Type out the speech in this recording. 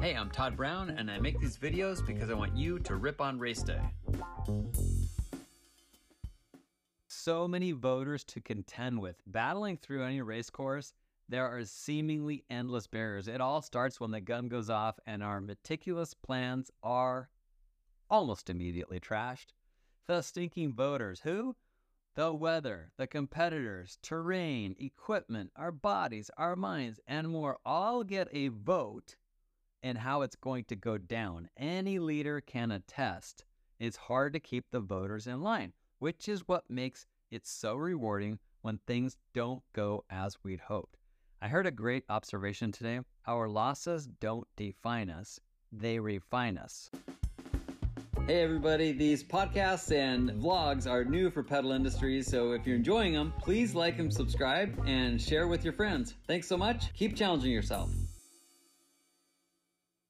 Hey, I'm Todd Brown, and I make these videos because I want you to rip on race day. So many voters to contend with. Battling through any race course, there are seemingly endless barriers. It all starts when the gun goes off, and our meticulous plans are almost immediately trashed. The stinking voters, who? The weather, the competitors, terrain, equipment, our bodies, our minds, and more all get a vote and how it's going to go down. Any leader can attest it's hard to keep the voters in line, which is what makes it so rewarding when things don't go as we'd hoped. I heard a great observation today. Our losses don't define us, they refine us. Hey everybody, these podcasts and vlogs are new for Pedal Industries, so if you're enjoying them, please like and subscribe and share with your friends. Thanks so much. Keep challenging yourself.